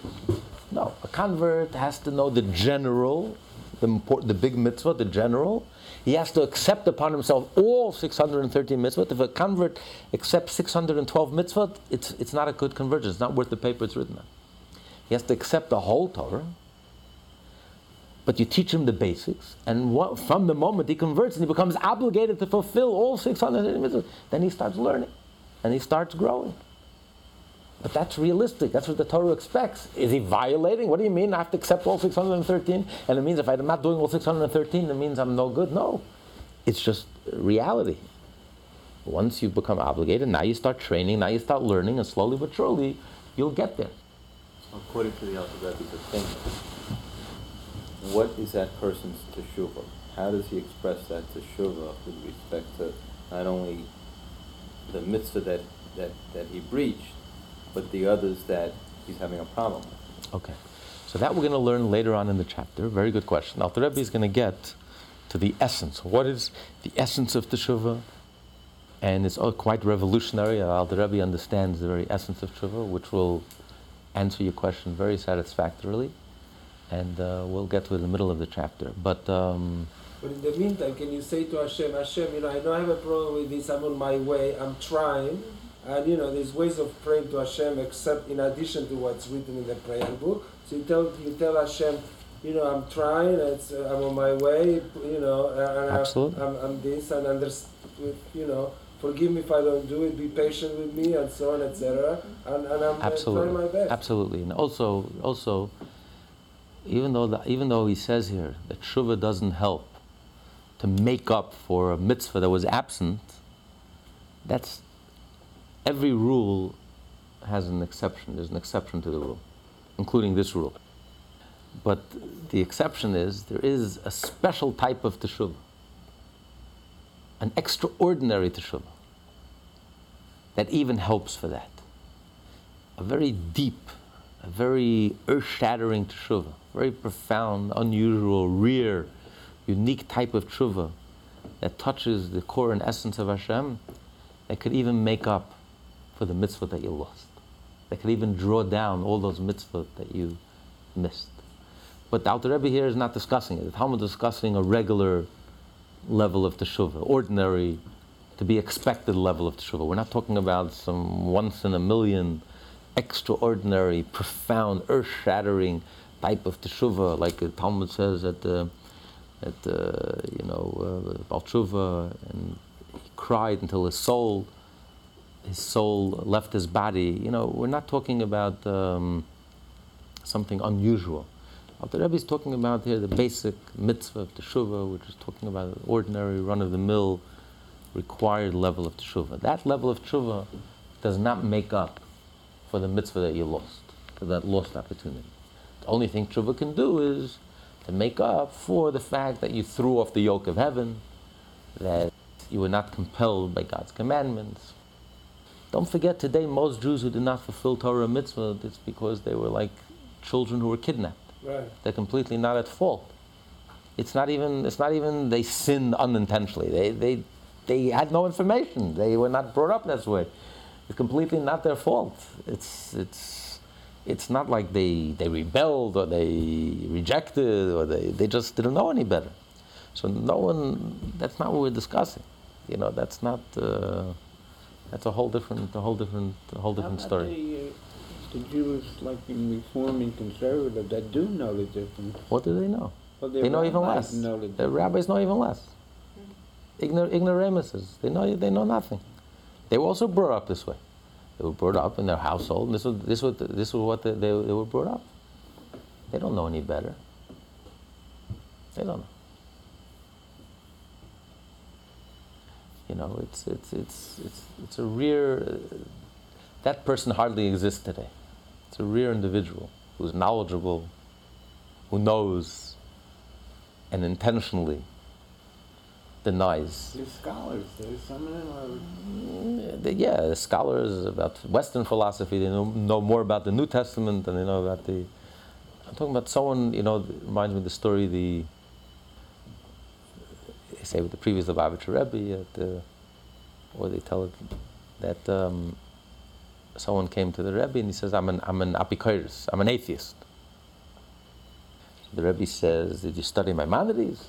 No, a convert has to know the general, the, important, the big mitzvah, the general. He has to accept upon himself all 613 mitzvot. If a convert accepts 612 mitzvot, it's, it's not a good conversion. It's not worth the paper it's written on. He has to accept the whole Torah, but you teach him the basics, and what, from the moment he converts and he becomes obligated to fulfill all 630 mitzvahs, then he starts learning, and he starts growing. But that's realistic. That's what the Torah expects. Is he violating? What do you mean? I have to accept all 613? And it means if I'm not doing all 613, it means I'm no good? No. It's just reality. Once you become obligated, now you start training, now you start learning, and slowly but surely, you'll get there. According to the Rebbe's opinion, what is that person's teshuvah? How does he express that teshuvah with respect to not only the mitzvah that, that, that he breached, but the others that he's having a problem with? Okay. So that we're going to learn later on in the chapter. Very good question. Alter Rebbe is going to get to the essence. What is the essence of teshuvah? And it's all quite revolutionary. Alter Rebbe understands the very essence of teshuvah, which will answer your question very satisfactorily. And uh, we'll get to the middle of the chapter. But um, But in the meantime, can you say to Hashem, Hashem, you know, I know I have a problem with this, I'm on my way, I'm trying. And you know, there's ways of praying to Hashem except in addition to what's written in the prayer book. So you tell you tell Hashem, you know, I'm trying, it's, uh, I'm on my way, you know, and. I'm, I'm this and understand, you know, forgive me if I don't do it, be patient with me, and so on, etc. And, and I'm absolutely, trying my best. absolutely. And also, also, even though the, even though he says here that tshuva doesn't help to make up for a mitzvah that was absent, that's every rule has an exception. There's an exception to the rule, including this rule. But the exception is there is a special type of teshuvah, an extraordinary teshuvah, that even helps for that. A very deep, a very earth-shattering teshuvah, very profound, unusual, rare, unique type of teshuvah that touches the core and essence of Hashem, that could even make up for the mitzvah that you lost. That could even draw down all those mitzvah that you missed. But the Alter Rebbe here is not discussing it. The Talmud is discussing a regular level of teshuvah, ordinary, to be expected level of teshuvah. We're not talking about some once in a million, extraordinary, profound, earth-shattering type of teshuvah, like the Talmud says at the, at the, you know, uh, Baal Tshuva, and he cried until his soul, his soul left his body. You know, we're not talking about um, something unusual. The Rebbe is talking about here, the basic mitzvah of teshuvah, which is talking about an ordinary, run-of-the-mill, required level of teshuvah. That level of teshuvah does not make up for the mitzvah that you lost, for that lost opportunity. The only thing teshuvah can do is to make up for the fact that you threw off the yoke of heaven, that you were not compelled by God's commandments. Don't forget today, most Jews who did not fulfill Torah mitzvah, it's because they were like children who were kidnapped. Right. They're completely not at fault. It's not even. It's not even they sinned unintentionally. They they they had no information. They were not brought up this way. It's completely not their fault. It's it's it's not like they they rebelled or they rejected or they they just didn't know any better. So no one. That's not what we're discussing. You know. That's not. Uh, that's a whole different. A whole different. A whole different story. The, uh, the Jews, like in Reform and Conservative, that do know the difference. What do they know? Well, They know even less. Know the The rabbis know even less. Ignor- ignoramuses. They know, they know nothing. They were also brought up this way. They were brought up in their household, and this was, this was, this was what they, they, they were brought up. They don't know any better. They don't know. You know, it's, it's, it's, it's, it's a rare, uh, that person hardly exists today. It's a rare individual who's knowledgeable, who knows, and intentionally denies. There's scholars. There's some of them are. Mm, Yeah, scholars about Western philosophy, they know, know more about the New Testament than they know about the. I'm talking about someone, you know, reminds me of the story, the. They say with the previous Lubavitcher Rebbe, at the, or they tell it that um, someone came to the Rebbe and he says, I'm an, I'm an apikoris, I'm an atheist. The Rebbe says, Did you study my Maimonides?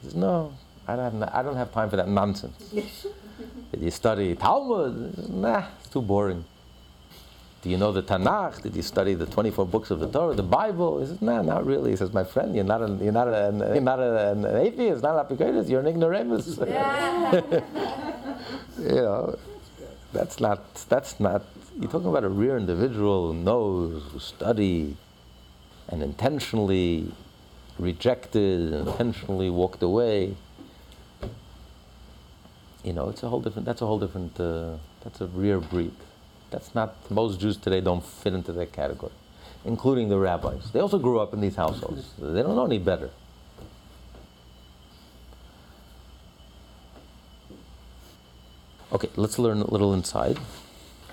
He says, No, I don't have, I don't have time for that nonsense. Did you study Talmud? Says, Nah, it's too boring. Do you know the Tanakh? Did you study the 24 books of the Torah, the Bible? He says, Nah, not really. He says, My friend, you're not, an, you're not, an, you're not an, atheist, not an apikoris, you're an ignoramus. you know, that's not, that's not, you're talking about a rare individual who knows, who studied, and intentionally rejected, and intentionally walked away. You know, it's a whole different, that's a whole different, uh, that's a rare breed. That's not, most Jews today don't fit into that category, including the rabbis. They also grew up in these households. They don't know any better. Okay, let's learn a little inside.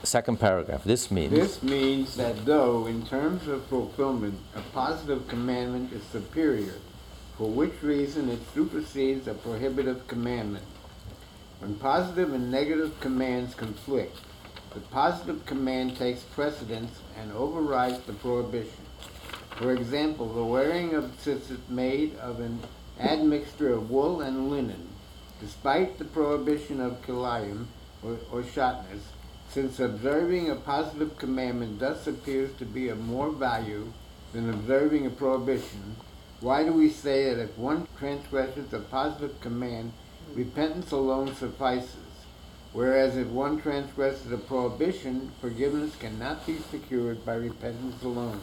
Second paragraph. This means. This means that though, in terms of fulfillment, a positive commandment is superior, for which reason it supersedes a prohibitive commandment. When positive and negative commands conflict, the positive command takes precedence and overrides the prohibition. For example, the wearing of tzitzit made of an admixture of wool and linen, despite the prohibition of kilayim or, or since observing a positive commandment thus appears to be of more value than observing a prohibition, why do we say that if one transgresses a positive command, repentance alone suffices? Whereas if one transgresses a prohibition, forgiveness cannot be secured by repentance alone,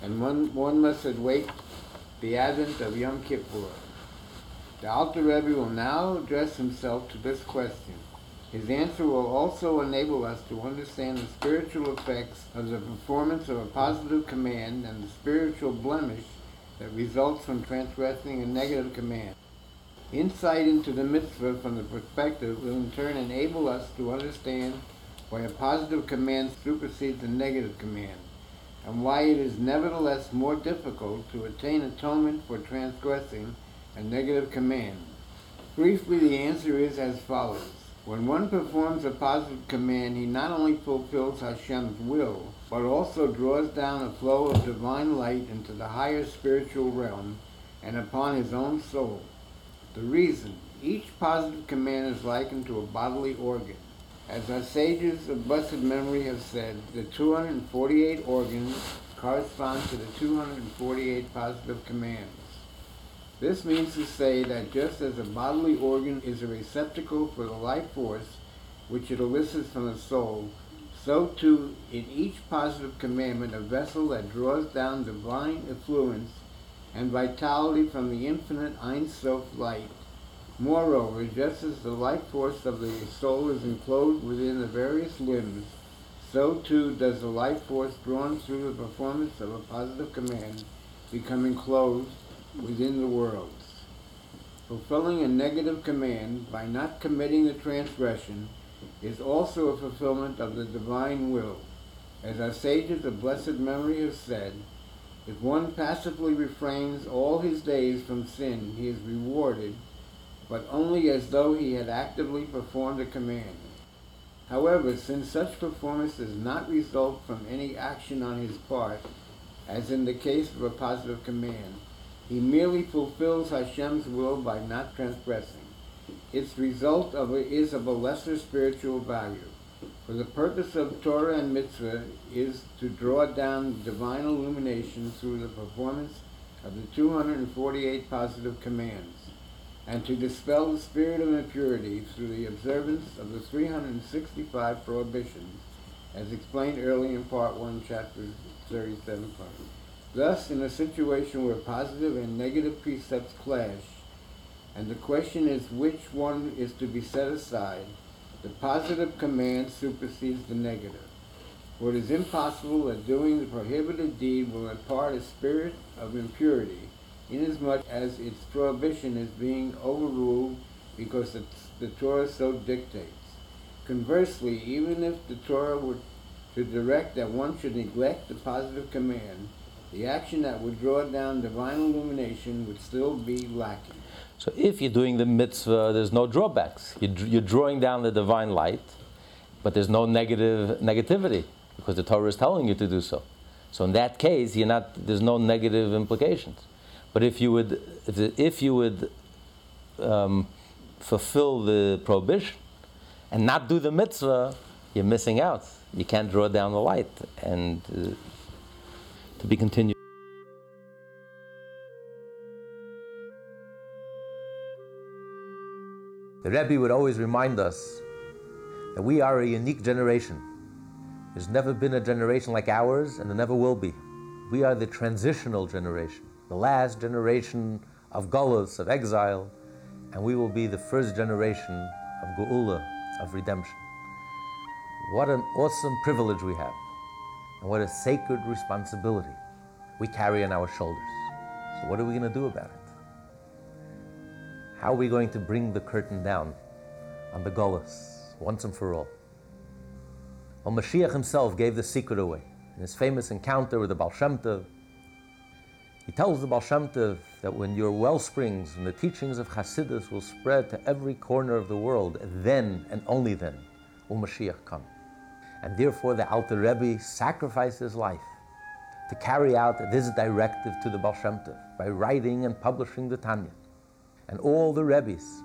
and one, one must await the advent of Yom Kippur. The Alter Rebbe will now address himself to this question. His answer will also enable us to understand the spiritual effects of the performance of a positive command and the spiritual blemish that results from transgressing a negative command. Insight into the mitzvah from the perspective will in turn enable us to understand why a positive command supersedes a negative command, and why it is nevertheless more difficult to attain atonement for transgressing a negative command. Briefly, the answer is as follows. When one performs a positive command, he not only fulfills Hashem's will, but also draws down a flow of divine light into the higher spiritual realm and upon his own soul. The reason each positive command is likened to a bodily organ. As our sages of blessed memory have said, the 248 organs correspond to the 248 positive commands. This means to say that just as a bodily organ is a receptacle for the life force which it elicits from the soul, so too in each positive commandment a vessel that draws down divine effluence and vitality from the infinite Ein Sof light. Moreover, just as the life force of the soul is enclosed within the various limbs, so too does the life force drawn through the performance of a positive command become enclosed within the worlds. Fulfilling a negative command by not committing the transgression is also a fulfillment of the divine will. As our sages of blessed memory have said, if one passively refrains all his days from sin, he is rewarded, but only as though he had actively performed a command. However, since such performance does not result from any action on his part, as in the case of a positive command, he merely fulfills Hashem's will by not transgressing. Its result of it is of a lesser spiritual value. For the purpose of Torah and Mitzvah is to draw down divine illumination through the performance of the 248 positive commands. and to dispel the spirit of impurity through the observance of the 365 prohibitions, as explained early in Part 1, Chapter 37. Part. Thus, in a situation where positive and negative precepts clash, and the question is which one is to be set aside, the positive command supersedes the negative. For it is impossible that doing the prohibited deed will impart a spirit of impurity, inasmuch as its prohibition is being overruled because the, the Torah so dictates. Conversely, even if the Torah were to direct that one should neglect the positive command, the action that would draw down divine illumination would still be lacking. So if you're doing the mitzvah, there's no drawbacks. You're, you're drawing down the divine light, but there's no negative negativity because the Torah is telling you to do so. So in that case, you're not. There's no negative implications. But if you would, if you would um, fulfill the prohibition and not do the mitzvah, you're missing out. You can't draw down the light, and uh, to be continued. The Rebbe would always remind us that we are a unique generation. There's never been a generation like ours, and there never will be. We are the transitional generation, the last generation of gullus, of exile, and we will be the first generation of geula, of redemption. What an awesome privilege we have, and what a sacred responsibility we carry on our shoulders. So, what are we going to do about it? How are we going to bring the curtain down on the gullus once and for all? Well, Mashiach himself gave the secret away in his famous encounter with the Baal Shem. He tells the Baal Shem that when your well springs and the teachings of Hasidus will spread to every corner of the world, then and only then will Mashiach come. And therefore, the Alter Rebbe sacrificed his life to carry out this directive to the Baal Shem Tov by writing and publishing the Tanya. And all the Rebbes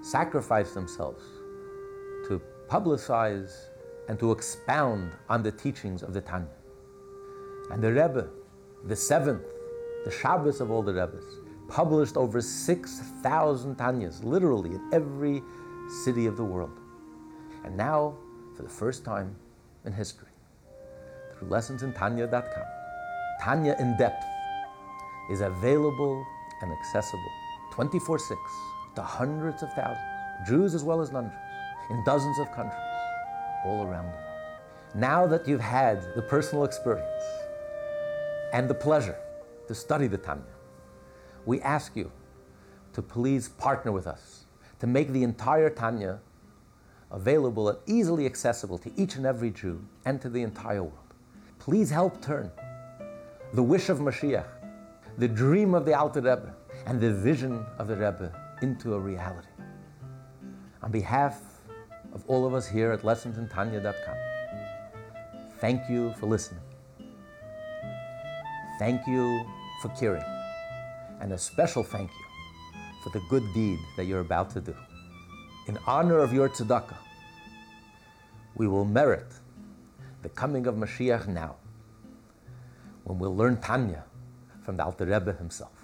sacrificed themselves to publicize and to expound on the teachings of the Tanya. And the Rebbe, the seventh, the Shabbos of all the Rebbes, published over 6,000 Tanyas, literally in every city of the world. And now, for the first time in history, through lessonsintanya.com, Tanya in Depth is available and accessible 24 6 to hundreds of thousands, Jews as well as non Jews, in dozens of countries all around the world. Now that you've had the personal experience and the pleasure to study the Tanya, we ask you to please partner with us to make the entire Tanya available and easily accessible to each and every Jew and to the entire world. Please help turn the wish of Mashiach, the dream of the Alter Rebbe, and the vision of the Rebbe into a reality. On behalf of all of us here at lessonsintanya.com, thank you for listening. Thank you for caring. And a special thank you for the good deed that you're about to do. In honor of your tzedakah, we will merit the coming of Mashiach now, when we'll learn Tanya from the Alter Rebbe himself.